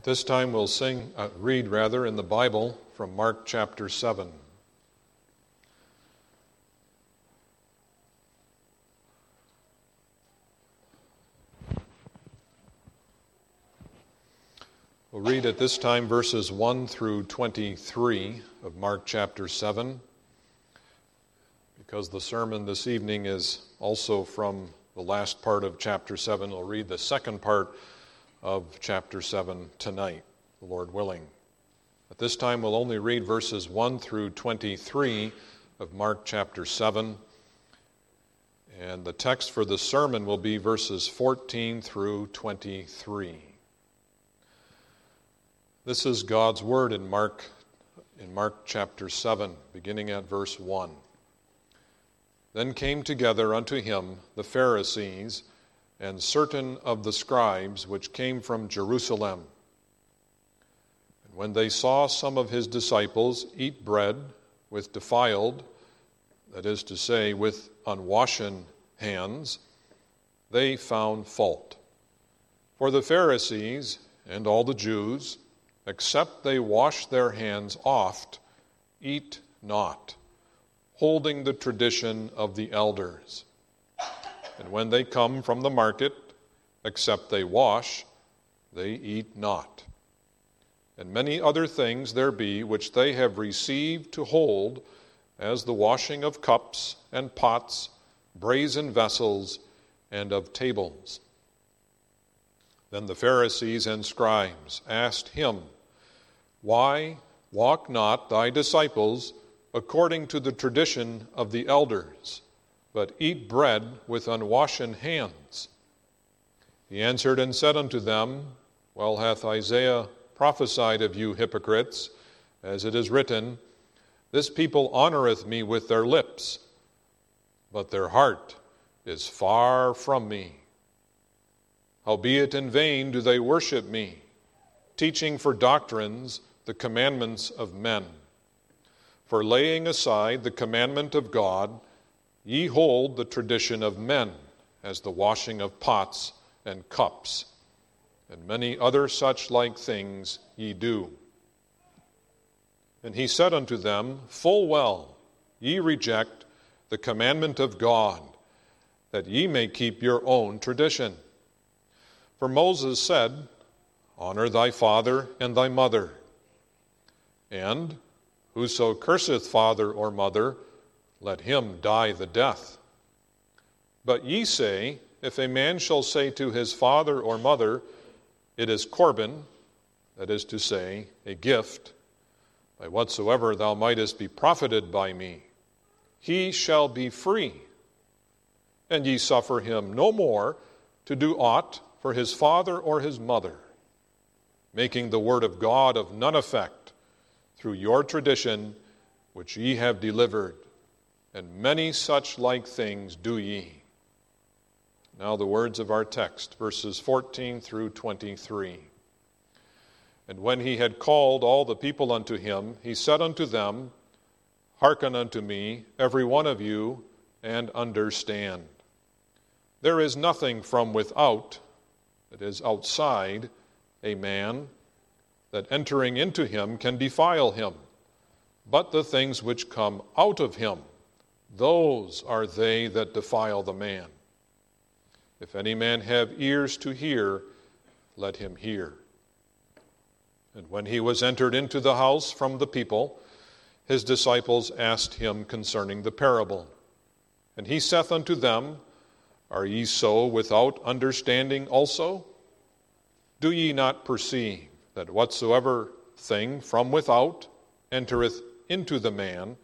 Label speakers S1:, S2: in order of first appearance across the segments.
S1: At this time, we'll sing, uh, read rather, in the Bible from Mark chapter 7. We'll read at this time verses 1 through 23 of Mark chapter 7. Because the sermon this evening is also from the last part of chapter 7, we'll read the second part of chapter 7 tonight, the Lord willing. At this time, we'll only read verses 1 through 23 of Mark chapter 7. And the text for the sermon will be verses 14 through 23. This is God's word in Mark in Mark chapter 7, beginning at verse 1. Then came together unto him the Pharisees and certain of the scribes which came from Jerusalem. And when they saw some of his disciples eat bread with defiled, that is to say, with unwashen hands, they found fault. For the Pharisees and all the Jews, except they wash their hands oft, eat not, holding the tradition of the elders. And when they come from the market, except they wash, they eat not. And many other things there be which they have received to hold, as the washing of cups and pots, brazen vessels, and of tables. Then the Pharisees and scribes asked him, Why walk not thy disciples according to the tradition of the elders, but eat bread with unwashen hands? He answered and said unto them, Well hath Isaiah prophesied of you hypocrites, as it is written, This people honoreth me with their lips, but their heart is far from me. Howbeit in vain do they worship me, teaching for doctrines the commandments of men. For laying aside the commandment of God, ye hold the tradition of men, as the washing of pots and cups, and many other such like things ye do. And he said unto them, Full well, ye reject the commandment of God, that ye may keep your own tradition. For Moses said, Honor thy father and thy mother. And whoso curseth father or mother, let him die the death. But ye say, If a man shall say to his father or mother, It is Corban, that is to say, a gift, by whatsoever thou mightest be profited by me, he shall be free. And ye suffer him no more to do aught for his father or his mother, making the word of God of none effect through your tradition which ye have delivered, and many such like things do ye. Now, the words of our text, verses 14 through 23. And when he had called all the people unto him, he said unto them, Hearken unto me, every one of you, and understand. There is nothing from without that is outside a man, that entering into him can defile him. But the things which come out of him, those are they that defile the man. If any man have ears to hear, let him hear. And when he was entered into the house from the people, his disciples asked him concerning the parable. And he saith unto them, are ye so without understanding also? Do ye not perceive that whatsoever thing from without entereth into the man,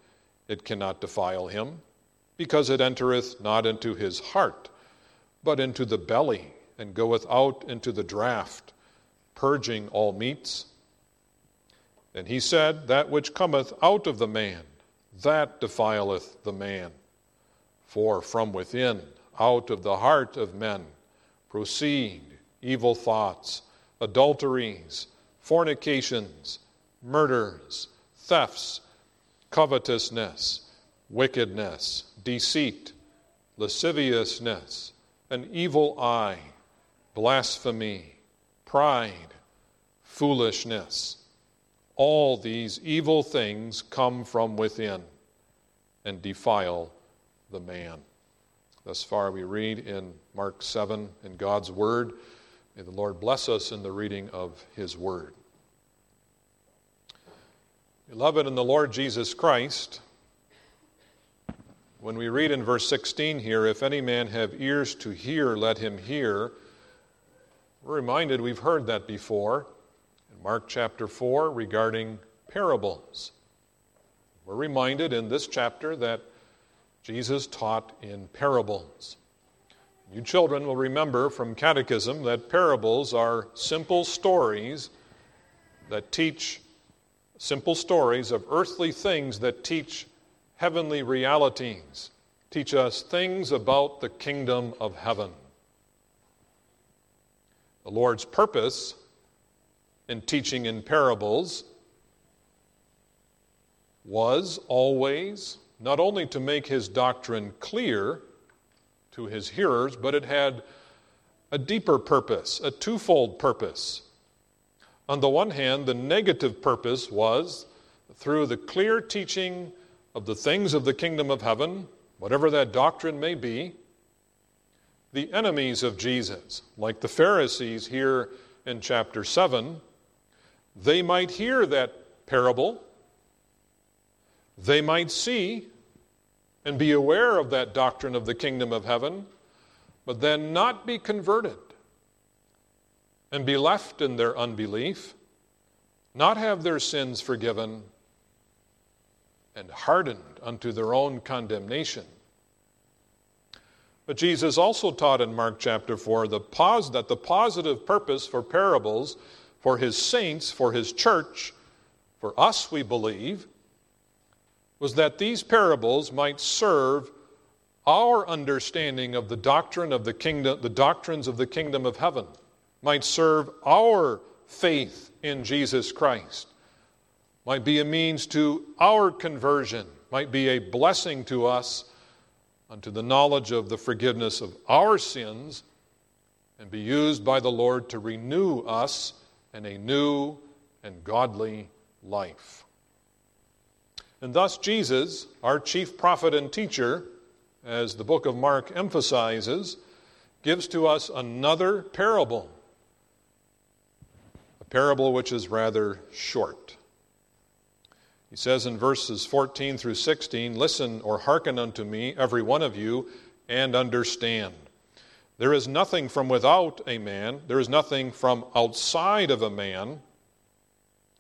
S1: it cannot defile him, because it entereth not into his heart, but into the belly, and goeth out into the draught, purging all meats? And he said, That which cometh out of the man, that defileth the man. For from within, out of the heart of men proceed evil thoughts, adulteries, fornications, murders, thefts, covetousness, wickedness, deceit, lasciviousness, an evil eye, blasphemy, pride, foolishness. All these evil things come from within and defile the man. Thus far, we read in Mark 7 in God's Word. May the Lord bless us in the reading of His Word. Beloved in the Lord Jesus Christ, when we read in verse 16 here, if any man have ears to hear, let him hear, we're reminded we've heard that before in Mark chapter 4 regarding parables. We're reminded in this chapter that Jesus taught in parables. You children will remember from catechism that parables are simple stories that teach simple stories of earthly things that teach heavenly realities, teach us things about the kingdom of heaven. The Lord's purpose in teaching in parables was always not only to make his doctrine clear to his hearers, but it had a deeper purpose, a twofold purpose. On the one hand, the negative purpose was through the clear teaching of the things of the kingdom of heaven, whatever that doctrine may be, the enemies of Jesus, like the Pharisees here in chapter 7, they might hear that parable, they might see and be aware of that doctrine of the kingdom of heaven, but then not be converted and be left in their unbelief, not have their sins forgiven, and hardened unto their own condemnation. But Jesus also taught in Mark chapter 4 the pos- that the positive purpose for parables, for his saints, for his church, for us, we believe, was that these parables might serve our understanding of the doctrine of the kingdom, the doctrines of the kingdom of heaven might serve our faith in Jesus Christ, might be a means to our conversion, might be a blessing to us unto the knowledge of the forgiveness of our sins, and be used by the Lord to renew us in a new and godly life. And thus, Jesus, our chief prophet and teacher, as the book of Mark emphasizes, gives to us another parable parable which is rather short. He says in verses 14 through 16 Listen or hearken unto me, every one of you, and understand. There is nothing from without a man, there is nothing from outside of a man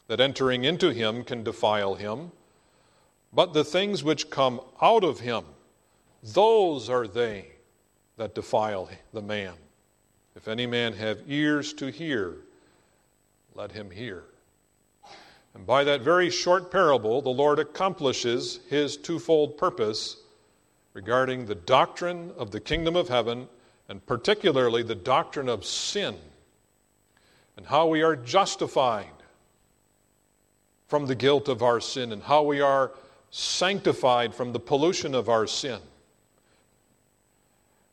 S1: that entering into him can defile him, but the things which come out of him, those are they that defile the man. If any man have ears to hear, let him hear. And by that very short parable, the Lord accomplishes his twofold purpose regarding the doctrine of the kingdom of heaven, and particularly the doctrine of sin, and how we are justified from the guilt of our sin, and how we are sanctified from the pollution of our sin.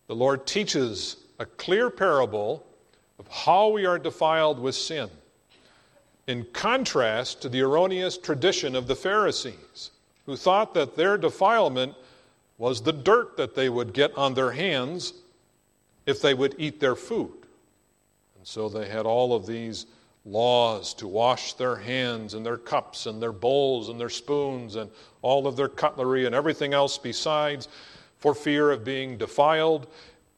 S1: The Lord teaches a clear parable of how we are defiled with sin in contrast to the erroneous tradition of the Pharisees, who thought that their defilement was the dirt that they would get on their hands if they would eat their food. And so they had all of these laws to wash their hands and their cups and their bowls and their spoons and all of their cutlery and everything else besides for fear of being defiled,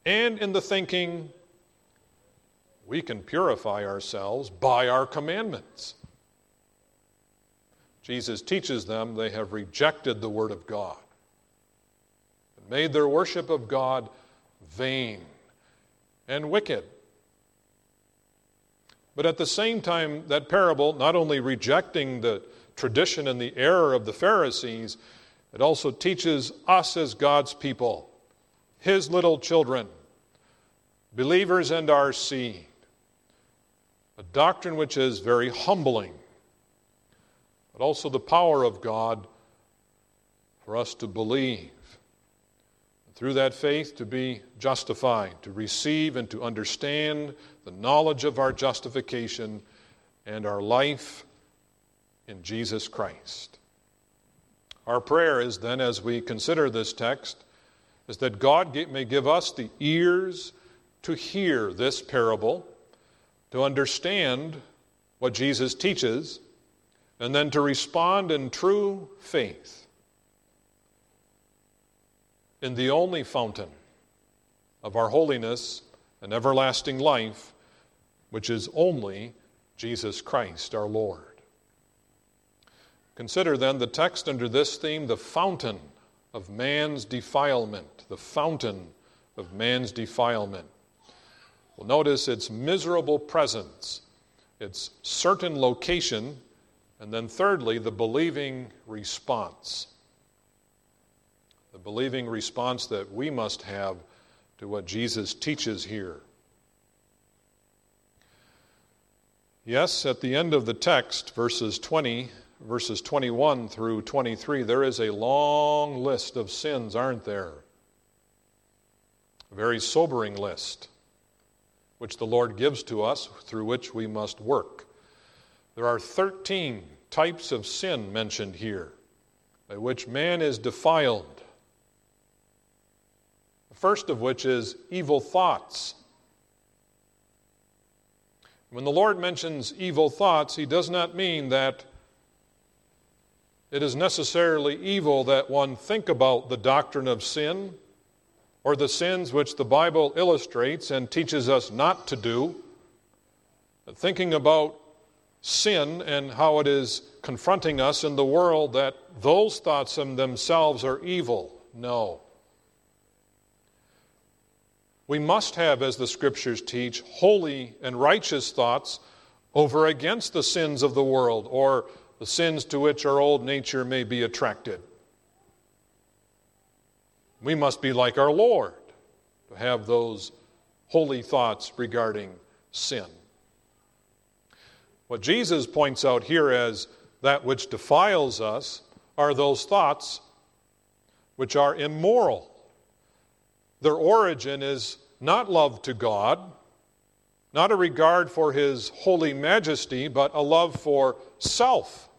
S1: and in the thinking we can purify ourselves by our commandments. Jesus teaches them they have rejected the Word of God and made their worship of God vain and wicked. But at the same time, that parable, not only rejecting the tradition and the error of the Pharisees, it also teaches us as God's people, His little children, believers and our seed, a doctrine which is very humbling, but also the power of God for us to believe. And through that faith, to be justified, to receive and to understand the knowledge of our justification, and our life in Jesus Christ. Our prayer is then, as we consider this text, is that God may give us the ears to hear this parable, to understand what Jesus teaches, and then to respond in true faith in the only fountain of our holiness and everlasting life, which is only Jesus Christ our Lord. Consider then the text under this theme the fountain of man's defilement, the fountain of man's defilement. Well, notice its miserable presence, its certain location, and then thirdly, the believing response. The believing response that we must have to what Jesus teaches here. Yes, at the end of the text, verses 20 verses 21 through 23, there is a long list of sins, aren't there? A very sobering list, which the Lord gives to us, through which we must work. There are 13 types of sin mentioned here, by which man is defiled. The first of which is evil thoughts. When the Lord mentions evil thoughts, he does not mean that it is necessarily evil that one think about the doctrine of sin or the sins which the Bible illustrates and teaches us not to do. Thinking about sin and how it is confronting us in the world, that those thoughts in themselves are evil. No. We must have, as the scriptures teach, holy and righteous thoughts over against the sins of the world or the sins to which our old nature may be attracted. We must be like our Lord to have those holy thoughts regarding sin. What Jesus points out here as that which defiles us are those thoughts which are immoral. Their origin is not love to God, not a regard for His holy majesty, but a love for self.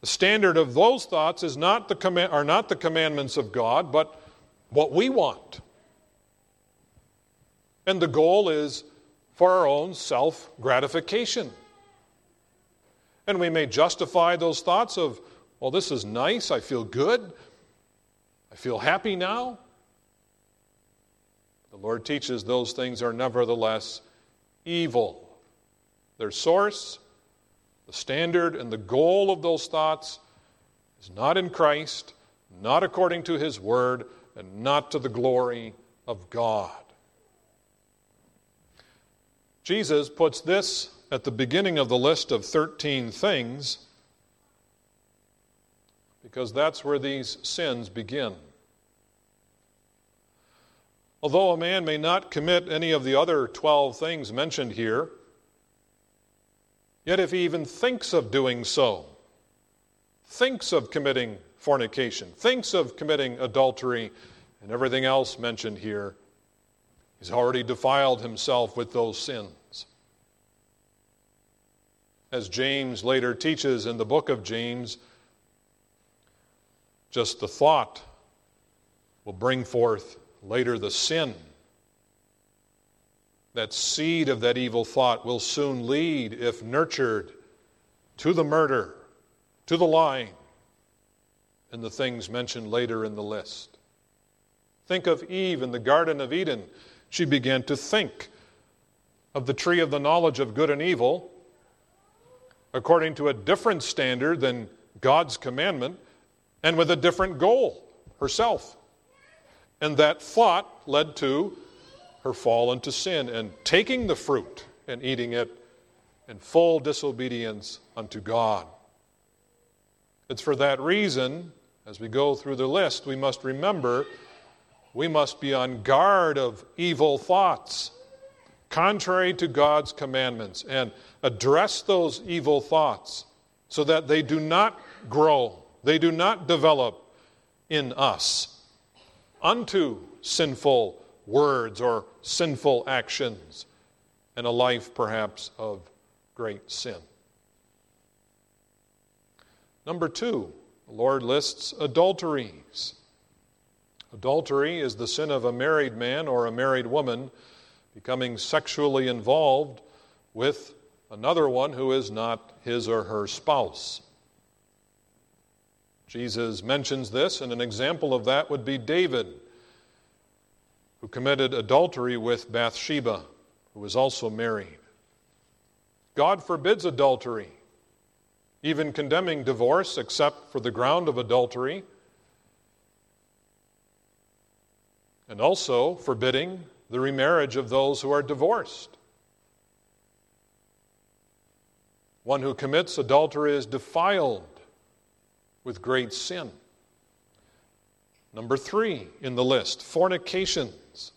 S1: The standard of those thoughts is not the are not the commandments of God, but what we want. And the goal is for our own self gratification. And we may justify those thoughts of, well, this is nice, I feel good, I feel happy now. The Lord teaches those things are nevertheless evil. Their source, the standard, and the goal of those thoughts is not in Christ, not according to His Word, and not to the glory of God. Jesus puts this at the beginning of the list of 13 things because that's where these sins begin. Although a man may not commit any of the other 12 things mentioned here, yet if he even thinks of doing so, thinks of committing fornication, thinks of committing adultery, and everything else mentioned here, he's already defiled himself with those sins. As James later teaches in the book of James, just the thought will bring forth later the sin. That seed of that evil thought will soon lead, if nurtured, to the murder, to the lying, and the things mentioned later in the list. Think of Eve in the Garden of Eden. She began to think of the tree of the knowledge of good and evil according to a different standard than God's commandment and with a different goal herself. And that thought led to her fall into sin and taking the fruit and eating it in full disobedience unto God. It's for that reason, as we go through the list, we must remember we must be on guard of evil thoughts, contrary to God's commandments, and address those evil thoughts so that they do not grow, they do not develop in us unto sinful words or sinful actions, and a life perhaps of great sin. Number two, the Lord lists adulteries. Adultery is the sin of a married man or a married woman becoming sexually involved with another one who is not his or her spouse. Jesus mentions this, and an example of that would be David, who committed adultery with Bathsheba, who was also married. God forbids adultery, even condemning divorce except for the ground of adultery, and also forbidding the remarriage of those who are divorced. One who commits adultery is defiled with great sin. Number three in the list fornications.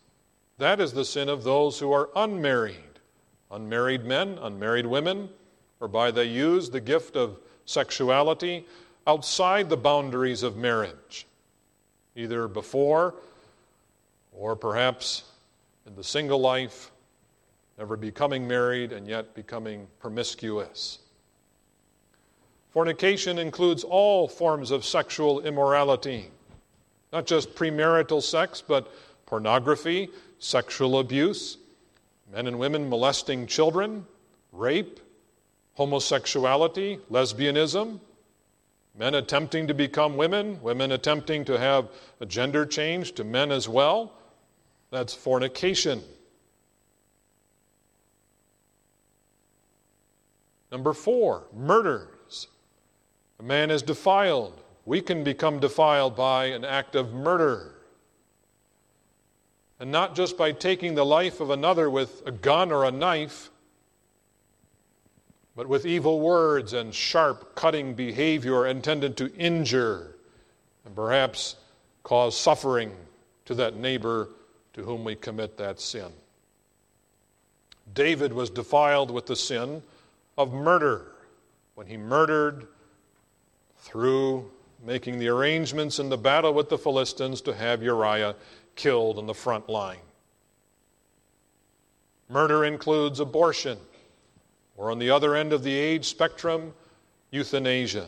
S1: That is the sin of those who are unmarried. Unmarried men, unmarried women, whereby they use the gift of sexuality outside the boundaries of marriage, either before or perhaps in the single life, never becoming married and yet becoming promiscuous. Fornication includes all forms of sexual immorality, not just premarital sex, but pornography, sexual abuse, men and women molesting children, rape, homosexuality, lesbianism, men attempting to become women, women attempting to have a gender change to men as well. That's fornication. Number four, murders. A man is defiled. We can become defiled by an act of murder. And not just by taking the life of another with a gun or a knife, but with evil words and sharp, cutting behavior intended to injure and perhaps cause suffering to that neighbor to whom we commit that sin. David was defiled with the sin of murder when he murdered through making the arrangements in the battle with the Philistines to have Uriah killed in the front line. Murder includes abortion, or on the other end of the age spectrum, euthanasia.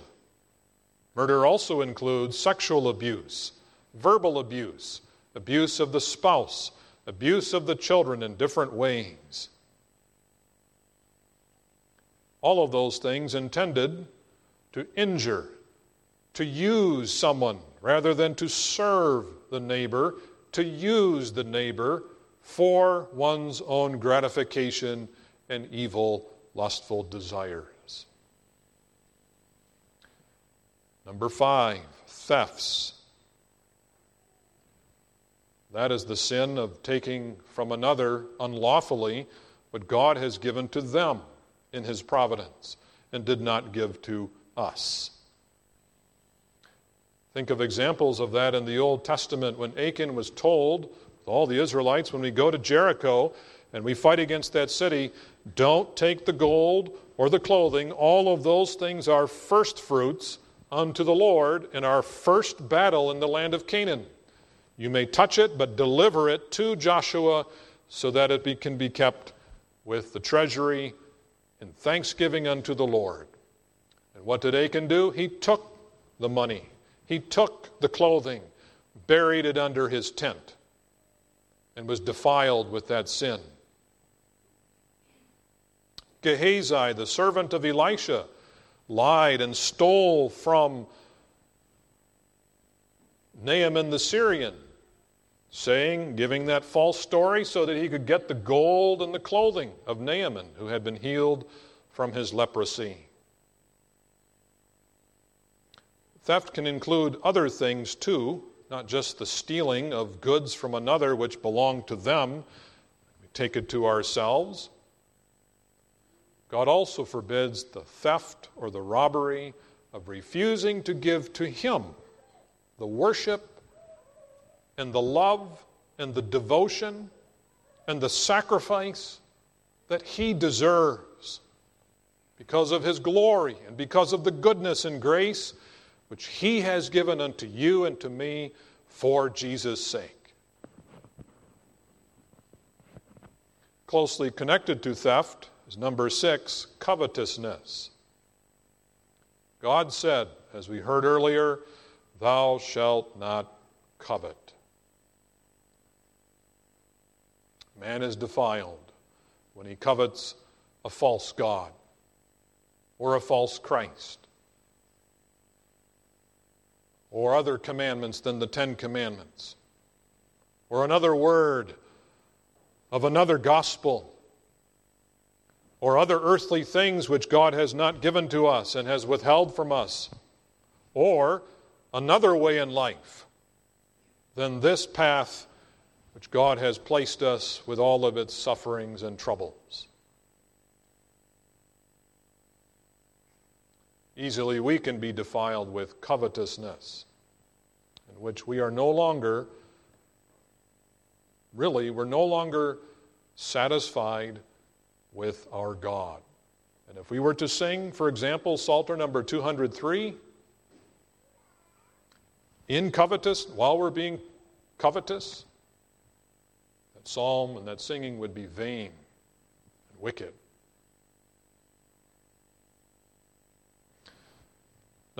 S1: Murder also includes sexual abuse, verbal abuse, abuse of the spouse, abuse of the children in different ways. All of those things intended to injure to use someone rather than to serve the neighbor, to use the neighbor for one's own gratification and evil, lustful desires. Number five, thefts. That is the sin of taking from another unlawfully what God has given to them in His providence and did not give to us. Think of examples of that in the Old Testament when Achan was told, all the Israelites, when we go to Jericho and we fight against that city, don't take the gold or the clothing. All of those things are first fruits unto the Lord in our first battle in the land of Canaan. You may touch it, but deliver it to Joshua so that it be, can be kept with the treasury in thanksgiving unto the Lord. And what did Achan do? He took the money he took the clothing, buried it under his tent, and was defiled with that sin. Gehazi, the servant of Elisha, lied and stole from Naaman the Syrian, saying, giving that false story so that he could get the gold and the clothing of Naaman, who had been healed from his leprosy. Theft can include other things too, not just the stealing of goods from another which belong to them. We take it to ourselves. God also forbids the theft or the robbery of refusing to give to Him the worship and the love and the devotion and the sacrifice that He deserves because of His glory and because of the goodness and grace which he has given unto you and to me for Jesus' sake. Closely connected to theft is number six covetousness. God said, as we heard earlier, Thou shalt not covet. Man is defiled when he covets a false God or a false Christ or other commandments than the Ten Commandments or another word of another gospel or other earthly things which God has not given to us and has withheld from us or another way in life than this path which God has placed us with all of its sufferings and troubles. Easily we can be defiled with covetousness, in which we are no longer, really, we're no longer satisfied with our God. And if we were to sing, for example, Psalter number 203, in covetous, while we're being covetous, that psalm and that singing would be vain and wicked.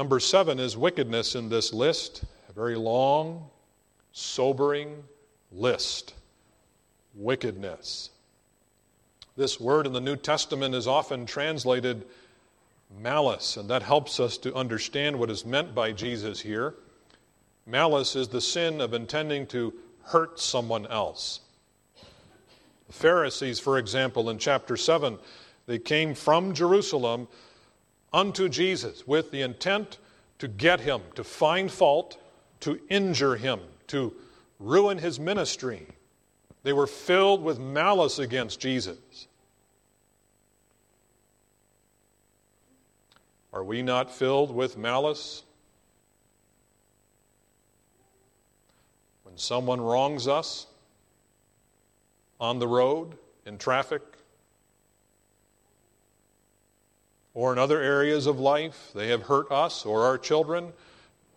S1: Number seven is wickedness in this list, a very long, sobering list. Wickedness. This word in the New Testament is often translated malice, and that helps us to understand what is meant by Jesus here. Malice is the sin of intending to hurt someone else. The Pharisees, for example, in chapter 7, they came from Jerusalem unto Jesus with the intent to get him, to find fault, to injure him, to ruin his ministry. They were filled with malice against Jesus. Are we not filled with malice When someone wrongs us on the road, in traffic, or in other areas of life, they have hurt us or our children.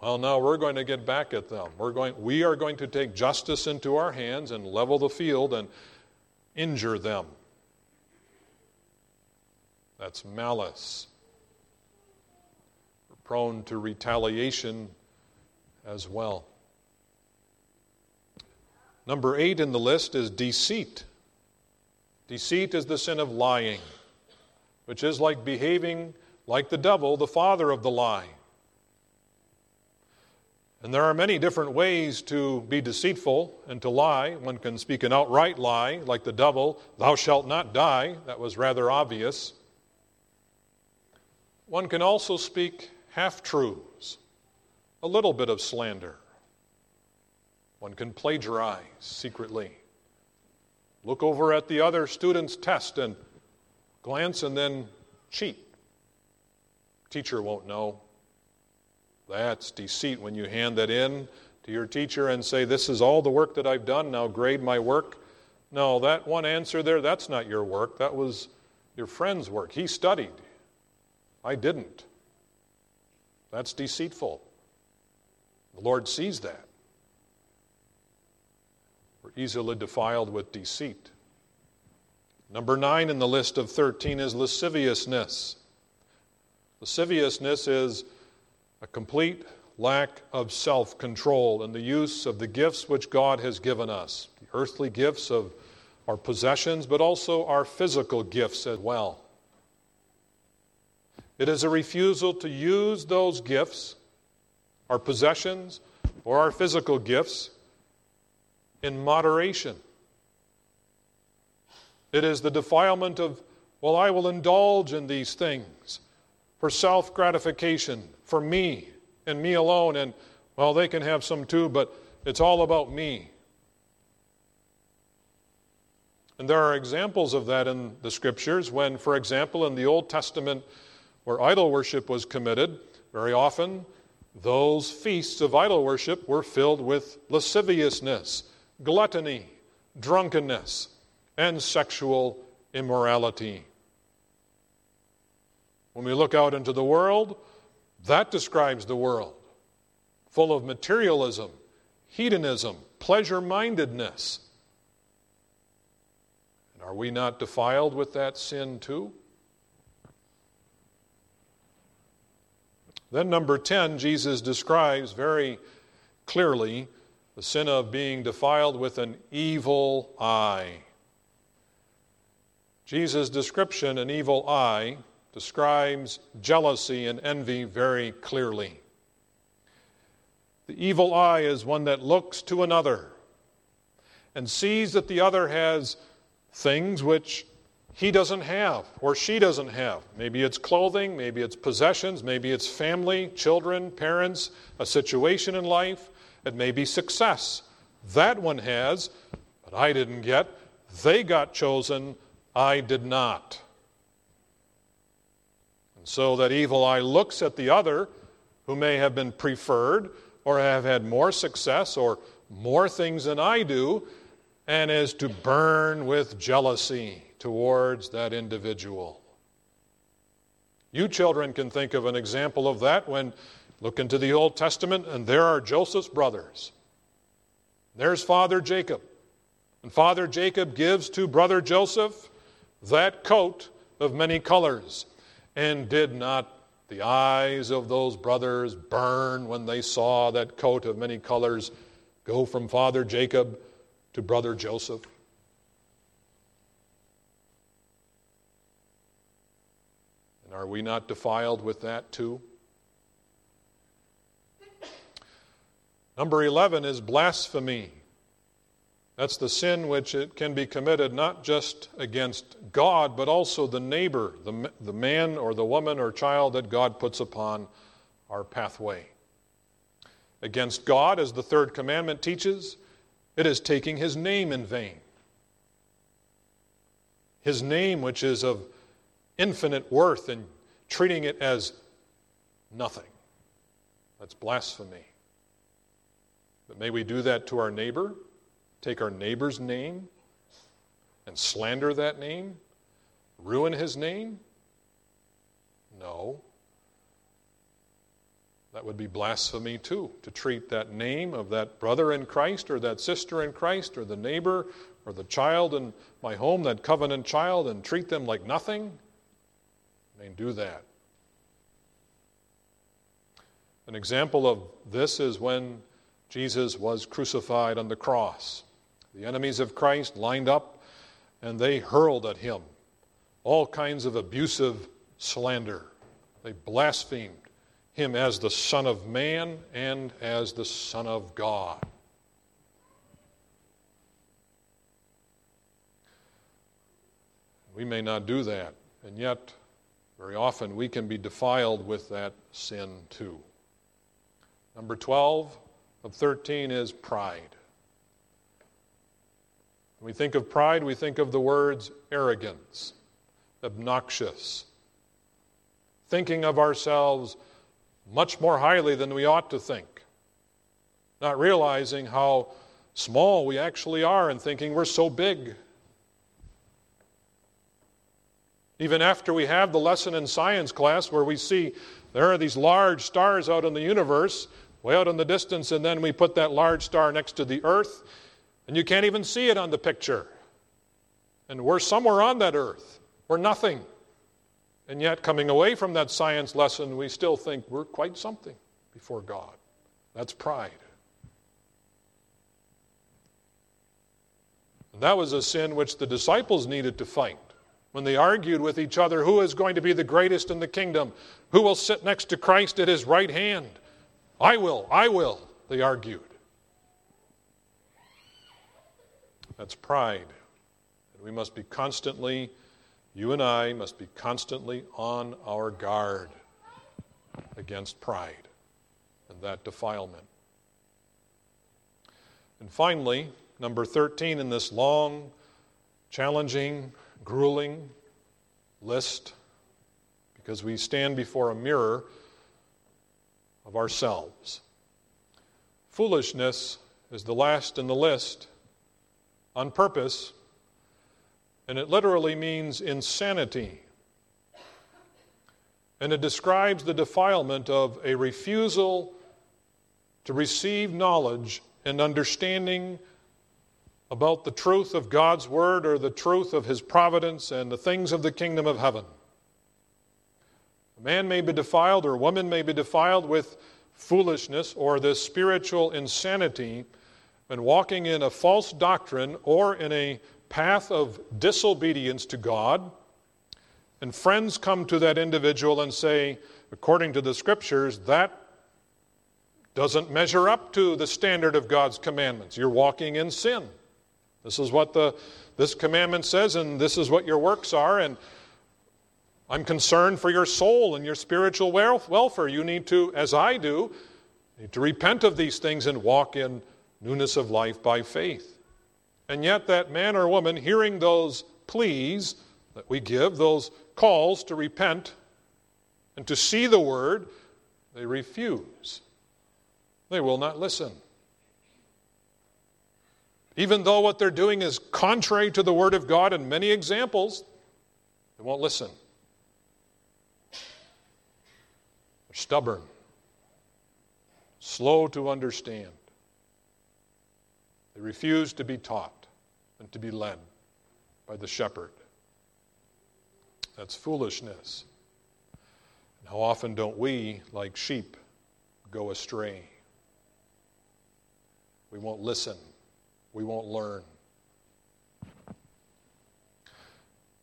S1: Well, now we're going to get back at them. We're going, we are going to take justice into our hands and level the field and injure them. That's malice. We're prone to retaliation as well. Number eight in the list is deceit. Deceit is the sin of lying, which is like behaving like the devil, the father of the lie. And there are many different ways to be deceitful and to lie. One can speak an outright lie, like the devil, thou shalt not die. That was rather obvious. One can also speak half truths, a little bit of slander. One can plagiarize secretly. Look over at the other student's test and glance and then cheat. Teacher won't know. That's deceit when you hand that in to your teacher and say, This is all the work that I've done, now grade my work. No, that one answer there, that's not your work. That was your friend's work. He studied. I didn't. That's deceitful. The Lord sees that. We're easily defiled with deceit. Number nine in the list of 13 is lasciviousness. Lasciviousness is a complete lack of self control in the use of the gifts which God has given us the earthly gifts of our possessions, but also our physical gifts as well. It is a refusal to use those gifts, our possessions, or our physical gifts, in moderation. It is the defilement of, well, I will indulge in these things for self gratification, for me and me alone, and, well, they can have some too, but it's all about me. And there are examples of that in the scriptures when, for example, in the Old Testament, where idol worship was committed, very often those feasts of idol worship were filled with lasciviousness gluttony, drunkenness, and sexual immorality. When we look out into the world, that describes the world full of materialism, hedonism, pleasure mindedness. And Are we not defiled with that sin too? Then, number 10, Jesus describes very clearly the sin of being defiled with an evil eye. Jesus' description, an evil eye, describes jealousy and envy very clearly. The evil eye is one that looks to another and sees that the other has things which he doesn't have or she doesn't have. Maybe it's clothing, maybe it's possessions, maybe it's family, children, parents, a situation in life, it may be success. That one has, but I didn't get. They got chosen, I did not. And so that evil eye looks at the other who may have been preferred or have had more success or more things than I do, and is to burn with jealousy towards that individual. You children can think of an example of that when look into the Old Testament and there are Joseph's brothers. There's Father Jacob. And Father Jacob gives to brother Joseph that coat of many colors. And did not the eyes of those brothers burn when they saw that coat of many colors go from Father Jacob to brother Joseph? And are we not defiled with that too? Number 11 is blasphemy. That's the sin which it can be committed not just against God, but also the neighbor, the, the man or the woman or child that God puts upon our pathway. Against God, as the third commandment teaches, it is taking his name in vain. His name, which is of infinite worth, and treating it as nothing. That's blasphemy. But may we do that to our neighbor, take our neighbor's name and slander that name, ruin his name? No. That would be blasphemy too, to treat that name of that brother in Christ or that sister in Christ or the neighbor or the child in my home, that covenant child, and treat them like nothing. I mean, do that. An example of this is when Jesus was crucified on the cross. The enemies of Christ lined up and they hurled at him all kinds of abusive slander. They blasphemed him as the Son of Man and as the Son of God. We may not do that, and yet, very often, we can be defiled with that sin too. Number 12, of 13 is pride. When we think of pride, we think of the words arrogance, obnoxious, thinking of ourselves much more highly than we ought to think, not realizing how small we actually are and thinking we're so big. Even after we have the lesson in science class where we see there are these large stars out in the universe, way out in the distance, and then we put that large star next to the earth, and you can't even see it on the picture. And we're somewhere on that earth. We're nothing. And yet, coming away from that science lesson, we still think we're quite something before God. That's pride. And that was a sin which the disciples needed to fight when they argued with each other who is going to be the greatest in the kingdom, who will sit next to Christ at his right hand. I will, I will, they argued. That's pride. And we must be constantly, you and I must be constantly on our guard against pride and that defilement. And finally, number 13 in this long, challenging, grueling list, because we stand before a mirror of ourselves. Foolishness is the last in the list on purpose, and it literally means insanity. And it describes the defilement of a refusal to receive knowledge and understanding about the truth of God's Word or the truth of His providence and the things of the kingdom of heaven. A man may be defiled or a woman may be defiled with foolishness or this spiritual insanity and walking in a false doctrine or in a path of disobedience to God. And friends come to that individual and say, according to the scriptures, that doesn't measure up to the standard of God's commandments. You're walking in sin. This is what the, this commandment says, and this is what your works are. And I'm concerned for your soul and your spiritual welfare. You need to, as I do, need to repent of these things and walk in newness of life by faith. And yet, that man or woman hearing those pleas that we give, those calls to repent and to see the word, they refuse. They will not listen. Even though what they're doing is contrary to the Word of God in many examples, they won't listen. They're stubborn, slow to understand. They refuse to be taught and to be led by the shepherd. That's foolishness. And how often don't we, like sheep, go astray? We won't listen we won't learn.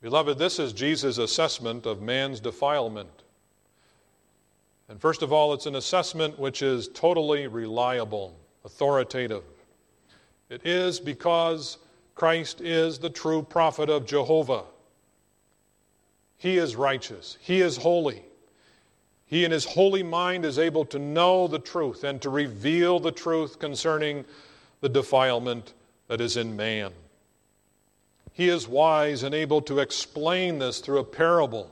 S1: Beloved, this is Jesus' assessment of man's defilement. And first of all, it's an assessment which is totally reliable, authoritative. It is because Christ is the true prophet of Jehovah. He is righteous, He is holy. He, in His holy mind, is able to know the truth and to reveal the truth concerning the defilement that is in man. He is wise and able to explain this through a parable.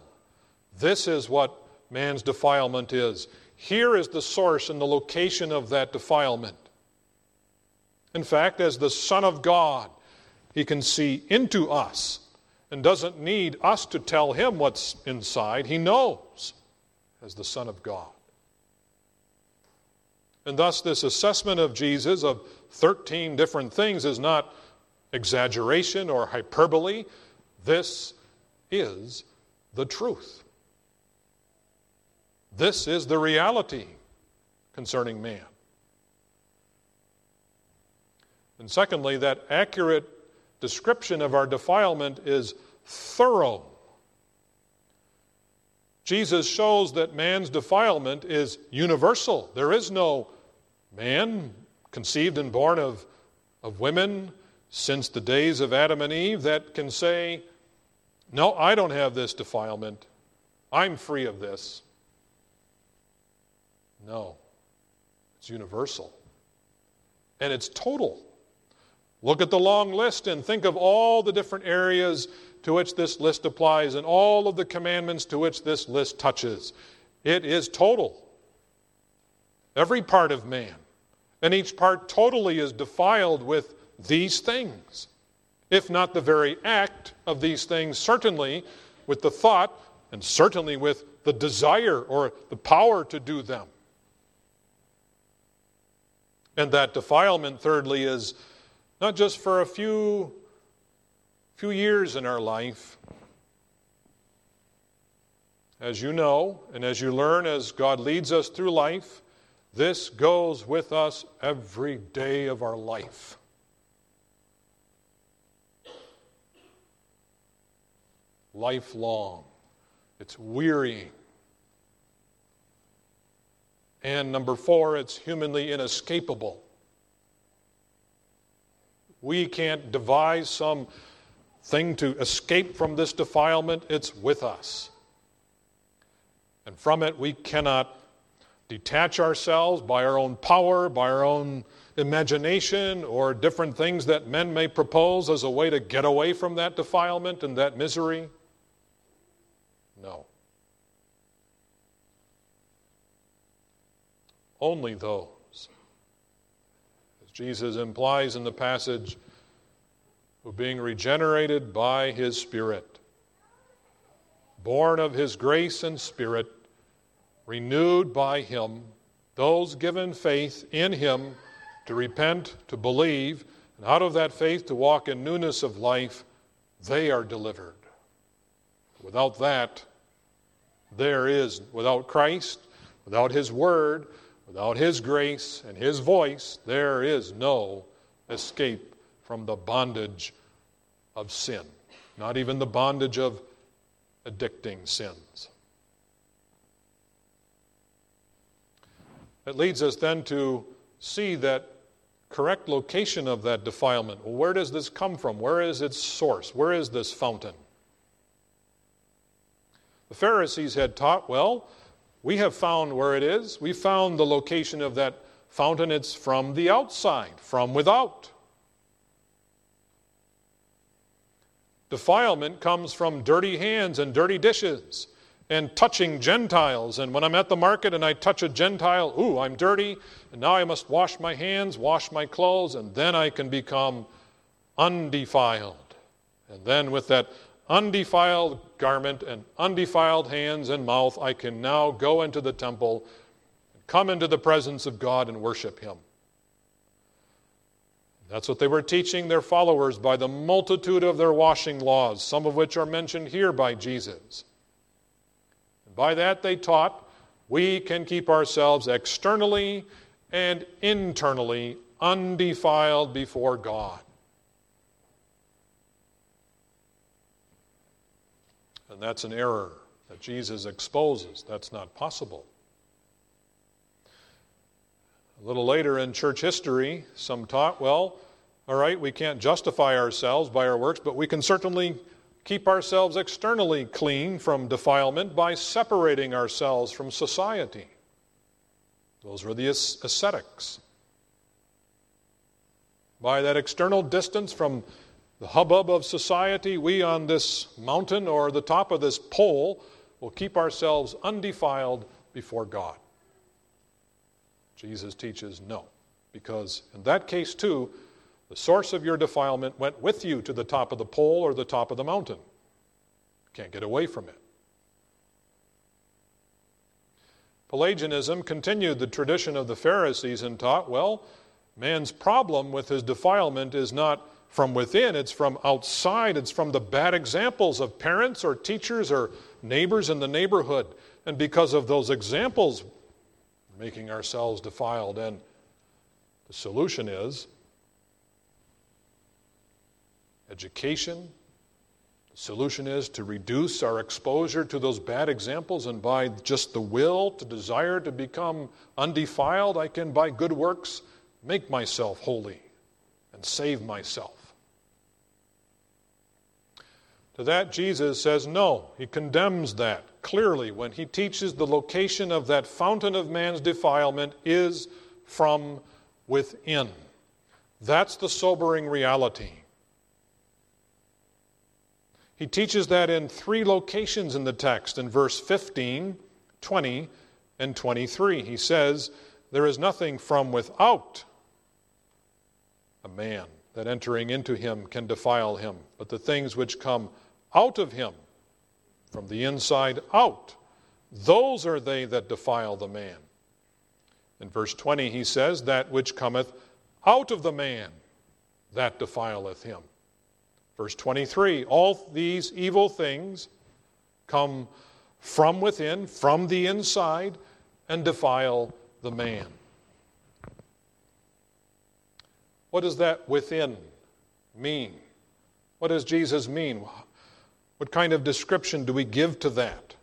S1: This is what man's defilement is. Here is the source and the location of that defilement. In fact, as the Son of God, he can see into us and doesn't need us to tell him what's inside. He knows as the Son of God. And thus, this assessment of Jesus of 13 different things is not exaggeration or hyperbole. This is the truth. This is the reality concerning man. And secondly, that accurate description of our defilement is thorough. Jesus shows that man's defilement is universal. There is no man conceived and born of, of women since the days of Adam and Eve that can say, No, I don't have this defilement. I'm free of this. No, it's universal. And it's total. Look at the long list and think of all the different areas to which this list applies and all of the commandments to which this list touches. It is total. Every part of man and each part totally is defiled with these things. If not the very act of these things, certainly with the thought and certainly with the desire or the power to do them. And that defilement, thirdly, is not just for a few, few years in our life. As you know, and as you learn as God leads us through life, this goes with us every day of our life. Lifelong. It's wearying. And number four, it's humanly inescapable. We can't devise some thing to escape from this defilement, it's with us. And from it, we cannot detach ourselves by our own power, by our own imagination, or different things that men may propose as a way to get away from that defilement and that misery? No. Only those, as Jesus implies in the passage, who being regenerated by his Spirit, born of his grace and Spirit, renewed by Him, those given faith in Him to repent, to believe, and out of that faith to walk in newness of life, they are delivered. Without that, there is, without Christ, without His Word, without His grace and His voice, there is no escape from the bondage of sin, not even the bondage of addicting sins. It leads us then to see that correct location of that defilement. Well, where does this come from? Where is its source? Where is this fountain? The Pharisees had taught, well, we have found where it is. We found the location of that fountain. It's from the outside, from without. Defilement comes from dirty hands and dirty dishes and touching Gentiles. And when I'm at the market and I touch a Gentile, ooh, I'm dirty, and now I must wash my hands, wash my clothes, and then I can become undefiled. And then with that undefiled garment and undefiled hands and mouth, I can now go into the temple, come into the presence of God, and worship Him. That's what they were teaching their followers by the multitude of their washing laws, some of which are mentioned here by Jesus. And by that they taught we can keep ourselves externally and internally undefiled before God. And that's an error that Jesus exposes. That's not possible. A little later in church history, some taught, well, all right, we can't justify ourselves by our works, but we can certainly keep ourselves externally clean from defilement by separating ourselves from society. Those were the ascetics. By that external distance from the hubbub of society, we on this mountain or the top of this pole will keep ourselves undefiled before God. Jesus teaches no, because in that case, too, the source of your defilement went with you to the top of the pole or the top of the mountain. Can't get away from it. Pelagianism continued the tradition of the Pharisees and taught well, man's problem with his defilement is not from within, it's from outside. It's from the bad examples of parents or teachers or neighbors in the neighborhood. And because of those examples, making ourselves defiled. And the solution is education. The solution is to reduce our exposure to those bad examples, and by just the will to desire to become undefiled, I can, by good works, make myself holy and save myself. To that, Jesus says no. He condemns that clearly when he teaches the location of that fountain of man's defilement is from within. That's the sobering reality. He teaches that in three locations in the text in verse 15, 20, and 23. He says, There is nothing from without a man that entering into him can defile him, but the things which come out of him, from the inside out. Those are they that defile the man. In verse 20, he says, That which cometh out of the man, that defileth him. Verse 23, all these evil things come from within, from the inside, and defile the man. What does that within mean? What does Jesus mean? What kind of description do we give to that?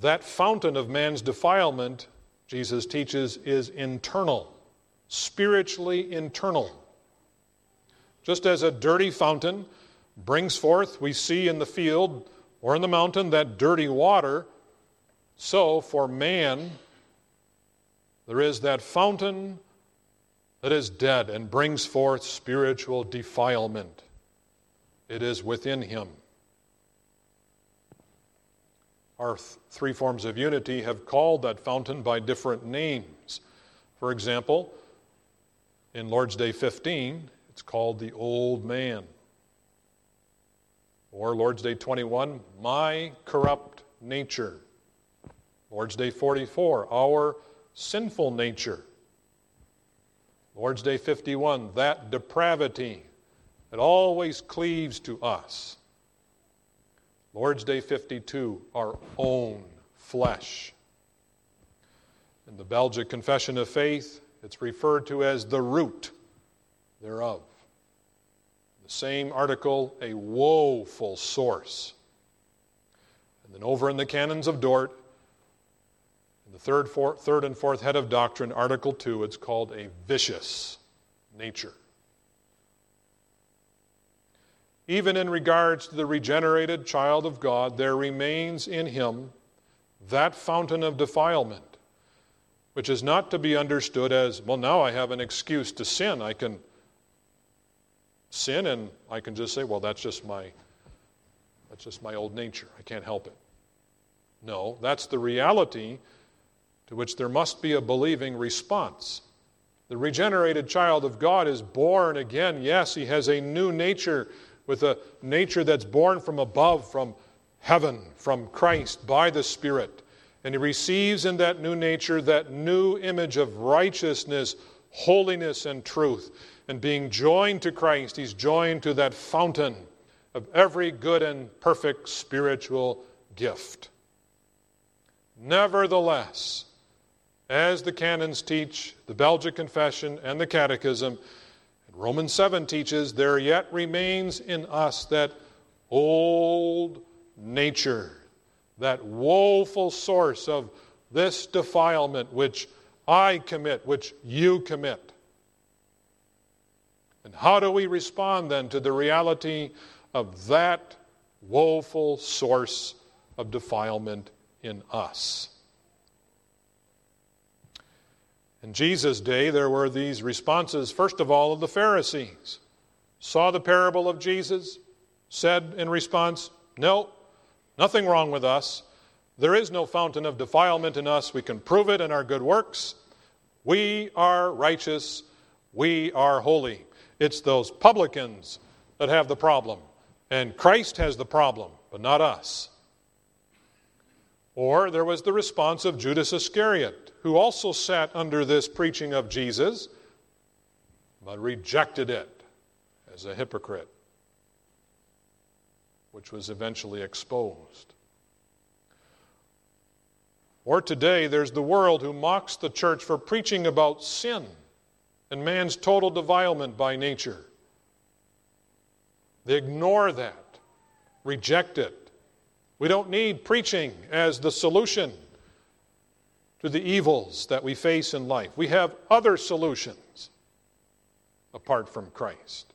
S1: That fountain of man's defilement, Jesus teaches, is internal, spiritually internal. Just as a dirty fountain brings forth, we see in the field or in the mountain, that dirty water, so for man, there is that fountain that is dead and brings forth spiritual defilement. It is within him. Our th- three forms of unity have called that fountain by different names. For example, in Lord's Day 15, it's called the Old Man. Or Lord's Day 21, My Corrupt Nature. Lord's Day 44, Our Sinful Nature. Lord's Day 51, that depravity that always cleaves to us. Lord's Day 52, our own flesh. In the Belgic Confession of Faith, it's referred to as the root thereof. The same article, a woeful source. And then over in the Canons of Dort, in the third, third and fourth head of doctrine, Article 2, it's called a vicious nature. Even in regards to the regenerated child of God, there remains in him that fountain of defilement, which is not to be understood as, well, now I have an excuse to sin. I can sin and I can just say, well, that's just my that's just my old nature. I can't help it. No, that's the reality to which there must be a believing response. The regenerated child of God is born again. Yes, he has a new nature with a nature that's born from above, from heaven, from Christ by the Spirit. And he receives in that new nature that new image of righteousness, holiness, and truth. And being joined to Christ, he's joined to that fountain of every good and perfect spiritual gift. Nevertheless, as the canons teach, the Belgic Confession, and the Catechism, Romans 7 teaches, there yet remains in us that old nature, that woeful source of this defilement which I commit, which you commit. And how do we respond then to the reality of that woeful source of defilement in us? In Jesus' day, there were these responses, first of all, of the Pharisees. Saw the parable of Jesus, said in response, No, nothing wrong with us. There is no fountain of defilement in us. We can prove it in our good works. We are righteous. We are holy. It's those publicans that have the problem. And Christ has the problem, but not us. Or there was the response of Judas Iscariot, who also sat under this preaching of Jesus, but rejected it as a hypocrite, which was eventually exposed. Or today, there's the world who mocks the church for preaching about sin and man's total defilement by nature. They ignore that, reject it, we don't need preaching as the solution to the evils that we face in life. We have other solutions apart from Christ.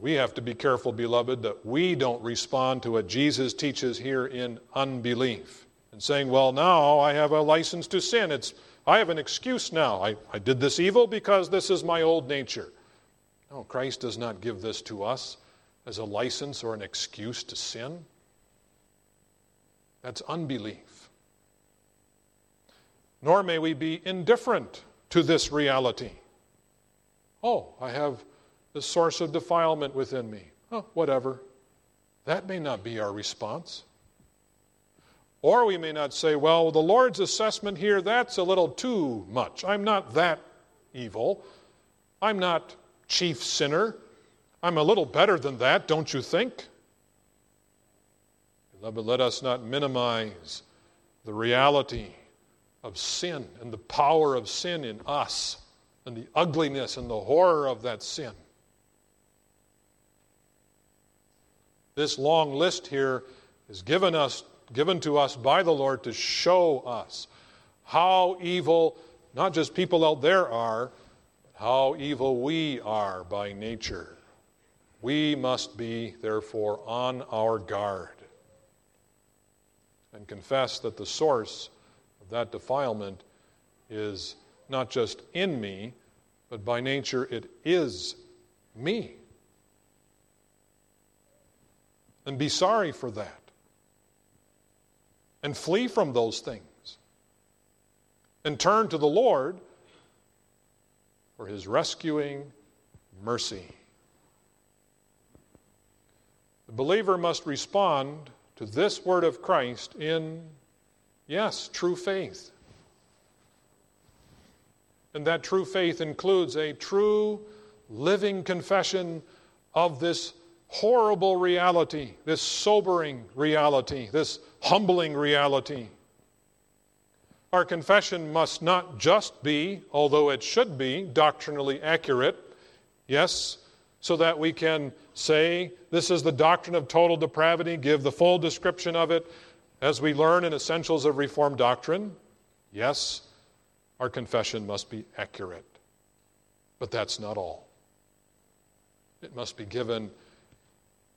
S1: We have to be careful, beloved, that we don't respond to what Jesus teaches here in unbelief and saying, Well, now I have a license to sin. It's, I have an excuse now. I, I did this evil because this is my old nature. No, Christ does not give this to us as a license or an excuse to sin. That's unbelief. Nor may we be indifferent to this reality. Oh, I have the source of defilement within me. Oh, whatever. That may not be our response. Or we may not say, well, the Lord's assessment here, that's a little too much. I'm not that evil. I'm not chief sinner. I'm a little better than that, don't you think? Beloved, let us not minimize the reality of sin and the power of sin in us and the ugliness and the horror of that sin. This long list here is given us given to us by the Lord to show us how evil not just people out there are, but how evil we are by nature. We must be, therefore, on our guard and confess that the source that defilement is not just in me, but by nature it is me. And be sorry for that. And flee from those things. And turn to the Lord for his rescuing mercy. The believer must respond to this word of Christ in, yes, true faith. And that true faith includes a true living confession of this horrible reality, this sobering reality, this humbling reality. Our confession must not just be, although it should be, doctrinally accurate, yes, so that we can say, This is the doctrine of total depravity, give the full description of it as we learn in Essentials of Reformed Doctrine. Yes, our confession must be accurate. But that's not all. It must be given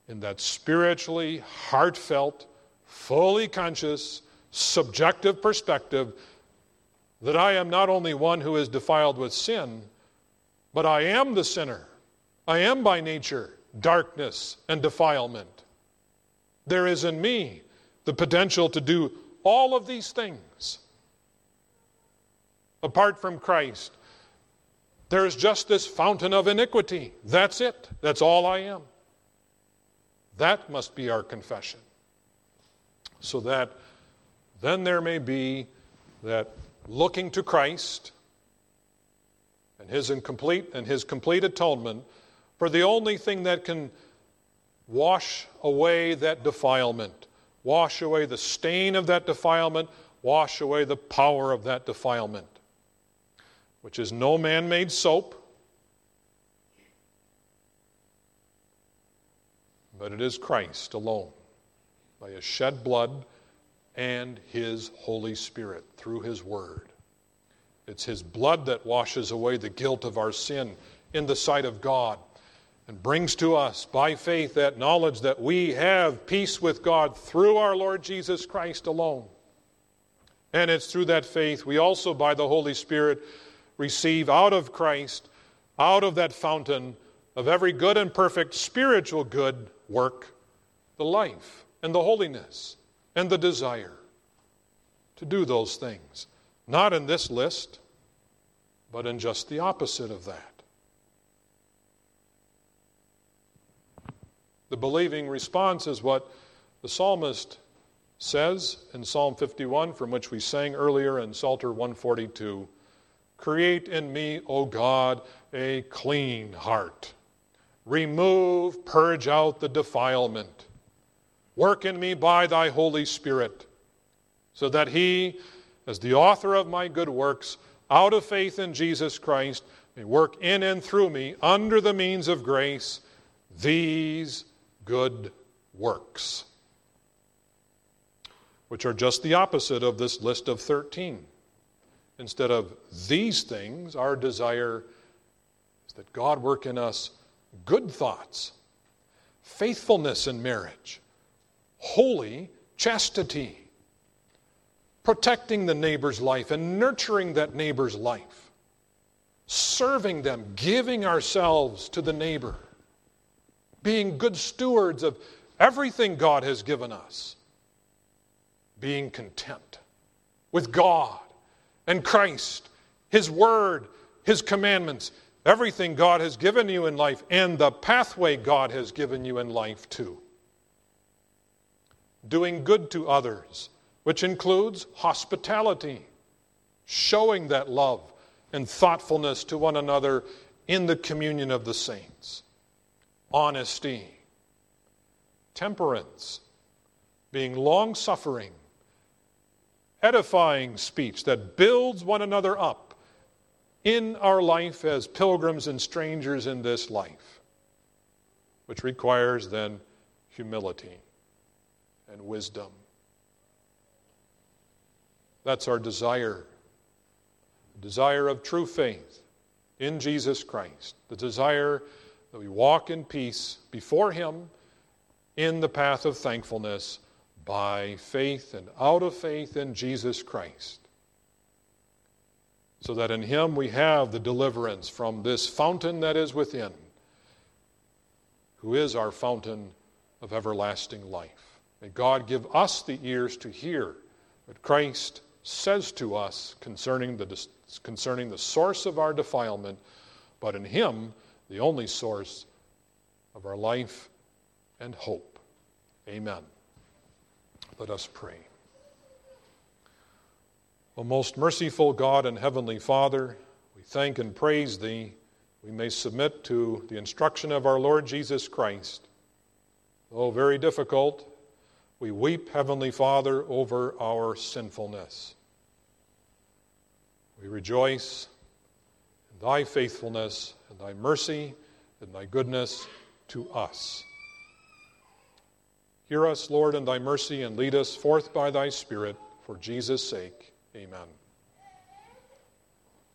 S1: in that spiritually heartfelt, fully conscious, subjective perspective that I am not only one who is defiled with sin, but I am the sinner. I am by nature darkness and defilement. There is in me the potential to do all of these things. Apart from Christ, there is just this fountain of iniquity. That's it. That's all I am. That must be our confession. So that then there may be that looking to Christ and his incomplete and his complete atonement for the only thing that can wash away that defilement, wash away the stain of that defilement, wash away the power of that defilement, which is no man made soap, but it is Christ alone, by his shed blood and his Holy Spirit through his word. It's his blood that washes away the guilt of our sin in the sight of God and brings to us by faith that knowledge that we have peace with God through our Lord Jesus Christ alone. And it's through that faith we also, by the Holy Spirit, receive out of Christ, out of that fountain of every good and perfect spiritual good work, the life and the holiness and the desire to do those things. Not in this list, but in just the opposite of that. The believing response is what the psalmist says in Psalm 51, from which we sang earlier in Psalter 142 Create in me, O God, a clean heart. Remove, purge out the defilement. Work in me by thy Holy Spirit, so that he, as the author of my good works, out of faith in Jesus Christ, may work in and through me under the means of grace these good works, which are just the opposite of this list of 13. Instead of these things, our desire is that God work in us good thoughts, faithfulness in marriage, holy chastity, protecting the neighbor's life and nurturing that neighbor's life, serving them, giving ourselves to the neighbor being good stewards of everything God has given us, being content with God and Christ, His Word, His commandments, everything God has given you in life, and the pathway God has given you in life too. Doing good to others, which includes hospitality, showing that love and thoughtfulness to one another in the communion of the saints honesty, temperance, being long suffering, edifying speech that builds one another up in our life as pilgrims and strangers in this life, which requires then humility and wisdom. That's our desire. The desire of true faith in Jesus Christ. The desire that we walk in peace before Him in the path of thankfulness by faith and out of faith in Jesus Christ. So that in Him we have the deliverance from this fountain that is within, who is our fountain of everlasting life. May God give us the ears to hear what Christ says to us concerning the, concerning the source of our defilement, but in Him, the only source of our life and hope. Amen. Let us pray. O most merciful God and Heavenly Father, we thank and praise Thee. We may submit to the instruction of our Lord Jesus Christ. Though very difficult, we weep, Heavenly Father, over our sinfulness. We rejoice Thy faithfulness and Thy mercy and Thy goodness to us. Hear us, Lord, in Thy mercy, and lead us forth by Thy Spirit for Jesus' sake. Amen.